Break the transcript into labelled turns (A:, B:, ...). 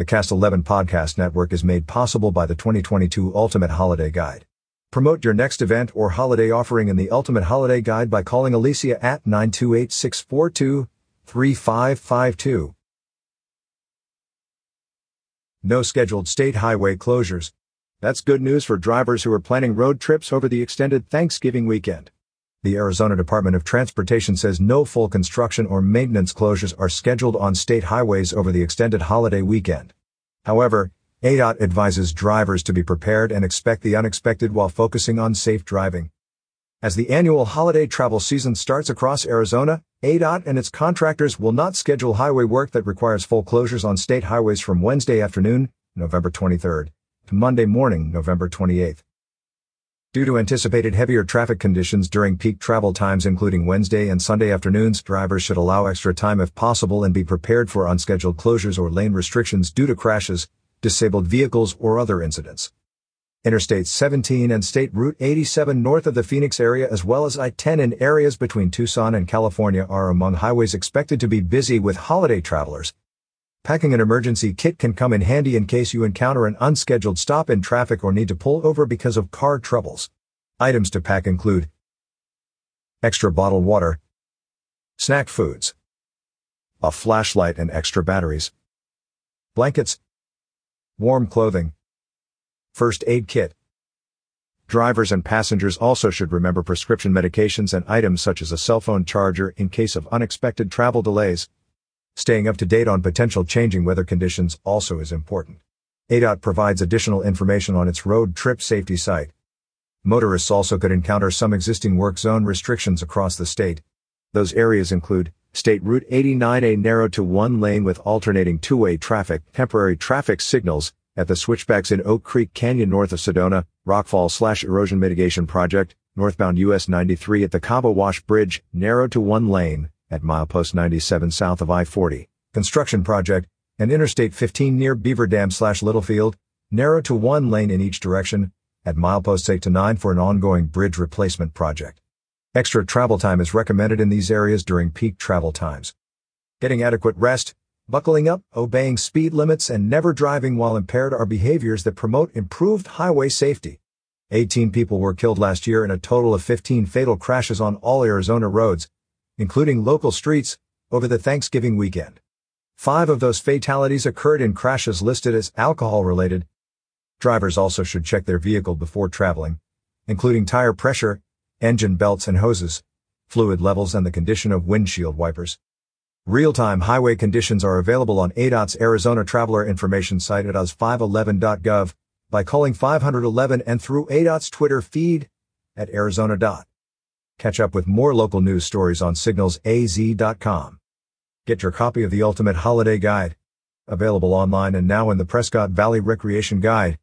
A: The Cast 11 podcast network is made possible by the 2022 Ultimate Holiday Guide. Promote your next event or holiday offering in the Ultimate Holiday Guide by calling Alicia at 928 642 3552. No scheduled state highway closures. That's good news for drivers who are planning road trips over the extended Thanksgiving weekend. The Arizona Department of Transportation says no full construction or maintenance closures are scheduled on state highways over the extended holiday weekend. However, ADOT advises drivers to be prepared and expect the unexpected while focusing on safe driving. As the annual holiday travel season starts across Arizona, ADOT and its contractors will not schedule highway work that requires full closures on state highways from Wednesday afternoon, November 23rd, to Monday morning, November 28th. Due to anticipated heavier traffic conditions during peak travel times including Wednesday and Sunday afternoons, drivers should allow extra time if possible and be prepared for unscheduled closures or lane restrictions due to crashes, disabled vehicles, or other incidents. Interstate 17 and State Route 87 north of the Phoenix area as well as I-10 in areas between Tucson and California are among highways expected to be busy with holiday travelers. Packing an emergency kit can come in handy in case you encounter an unscheduled stop in traffic or need to pull over because of car troubles. Items to pack include extra bottled water, snack foods, a flashlight and extra batteries, blankets, warm clothing, First aid kit. Drivers and passengers also should remember prescription medications and items such as a cell phone charger in case of unexpected travel delays. Staying up to date on potential changing weather conditions also is important. ADOT provides additional information on its road trip safety site. Motorists also could encounter some existing work zone restrictions across the state. Those areas include State Route 89A narrow to one lane with alternating two-way traffic, temporary traffic signals, at the switchbacks in Oak Creek Canyon north of Sedona, Rockfall slash erosion mitigation project, northbound US 93 at the Cabo Wash Bridge, narrowed to one lane, at milepost 97 south of I-40, construction project, and Interstate 15 near Beaver Dam slash Littlefield, narrowed to one lane in each direction, at mileposts 8 to 9 for an ongoing bridge replacement project. Extra travel time is recommended in these areas during peak travel times. Getting adequate rest, Buckling up, obeying speed limits, and never driving while impaired are behaviors that promote improved highway safety. 18 people were killed last year in a total of 15 fatal crashes on all Arizona roads, including local streets, over the Thanksgiving weekend. Five of those fatalities occurred in crashes listed as alcohol related. Drivers also should check their vehicle before traveling, including tire pressure, engine belts and hoses, fluid levels, and the condition of windshield wipers. Real-time highway conditions are available on ADOT's Arizona Traveler Information site at az511.gov by calling 511 and through ADOT's Twitter feed at Arizona. Catch up with more local news stories on signalsaz.com. Get your copy of the Ultimate Holiday Guide. Available online and now in the Prescott Valley Recreation Guide.